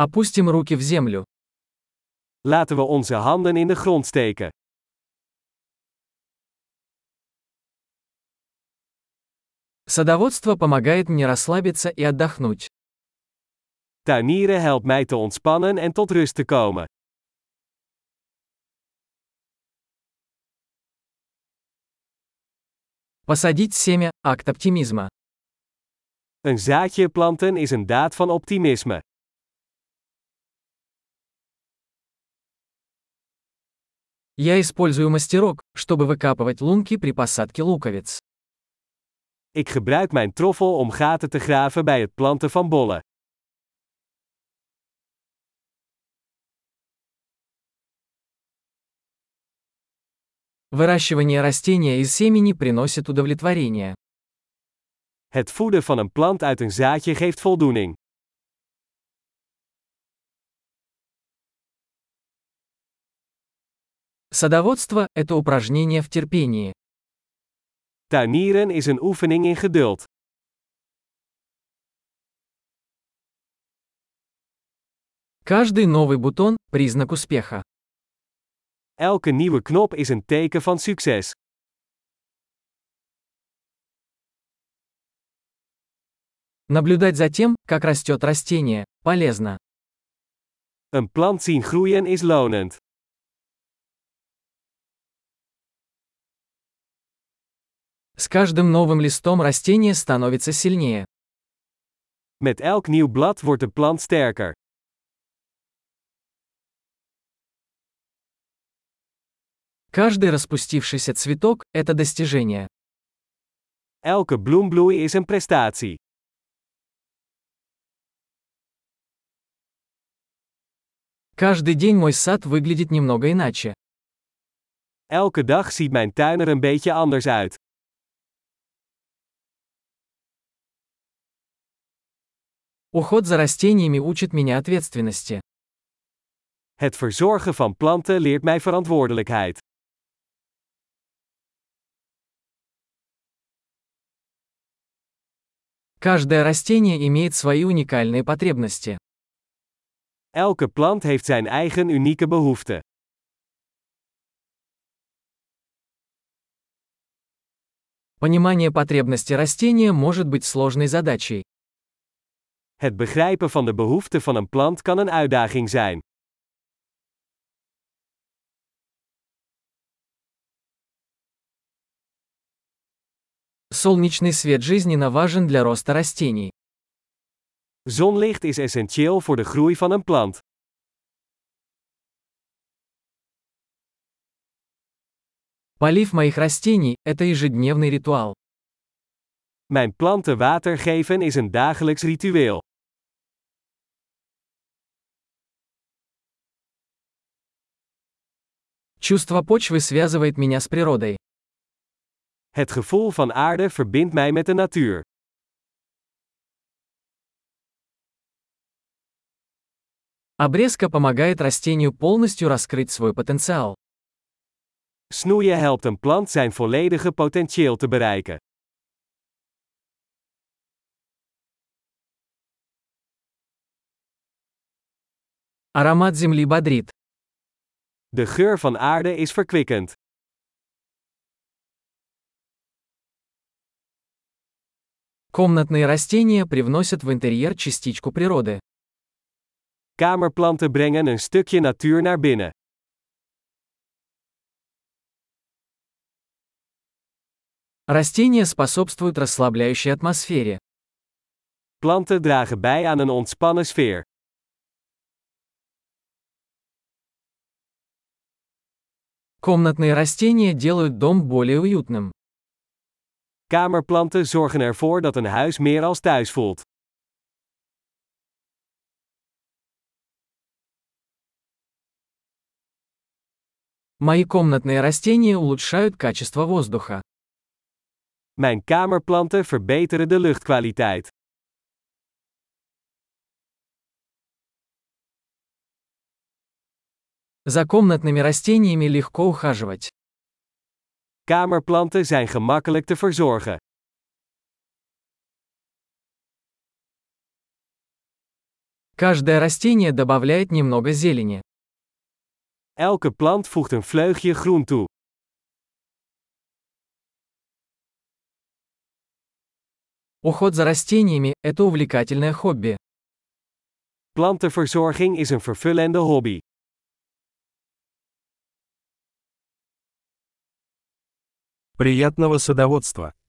Опустим руки в землю. Laten we onze handen in de grond steken. Садоводство помогает мне расслабиться и отдохнуть. Tuinieren helpt mij te ontspannen en tot rust te komen. Посадить семя – акт оптимизма. Een zaadje planten is een daad van optimisme. Я использую мастерок, чтобы выкапывать лунки при посадке луковиц. Ik gebruik mijn troffel om gaten te graven bij het planten van bollen. Выращивание растения из семени приносит удовлетворение. Het voeden van een plant uit een zaadje geeft voldoening. Садоводство – это упражнение в терпении. Tuinieren is een oefening in geduld. Каждый новый бутон – признак успеха. Elke nieuwe knop is een teken van succes. Наблюдать за тем, как растет растение, полезно. Een plant zien groeien is lonend. С каждым новым листом растение становится сильнее. Met elk nieuw blad wordt de plant sterker. Каждый распустившийся цветок – это достижение. Elke bloembloei is een prestatie. Каждый день мой сад выглядит немного иначе. Elke dag ziet mijn tuin er een beetje anders uit. Уход за растениями учит меня ответственности. Het verzorgen van planten leert mij verantwoordelijkheid. Каждое растение имеет свои уникальные потребности. Elke plant heeft zijn eigen unieke behoeften. Понимание потребности растения может быть сложной задачей. Het begrijpen van de behoeften van een plant kan een uitdaging zijn. Солнечный свет жизненно важен для роста растений. Zonlicht is essentieel voor de groei van een plant. Полив моих растений – это ежедневный ритуал. Mijn planten water geven is een dagelijks ritueel. Чувство почвы связывает меня с природой. Het gevoel van aarde verbindt mij met de natuur. Обрезка помогает растению полностью раскрыть свой потенциал. Snoeien helpt een plant zijn volledige potentieel te bereiken. Аромат земли бодрит. De geur van aarde is verkwikkend. Комнатные растения привносят в интерьер частичку природы. Kamerplanten brengen een stukje natuur naar binnen. Растения способствуют расслабляющей атмосфере. Planten dragen bij aan een ontspannen sfeer. Комнатные растения делают дом более уютным. Kamerplanten zorgen ervoor dat een huis meer als thuis voelt. Мои комнатные растения улучшают качество воздуха. Mijn kamerplanten verbeteren de luchtkwaliteit. За комнатными растениями легко ухаживать. Kamerplanten zijn gemakkelijk te verzorgen. Каждое растение добавляет немного зелени. Elke plant voegt een vleugje groen toe. Уход за растениями – это увлекательное хобби. Plantenverzorging is een vervullende hobby. Приятного садоводства!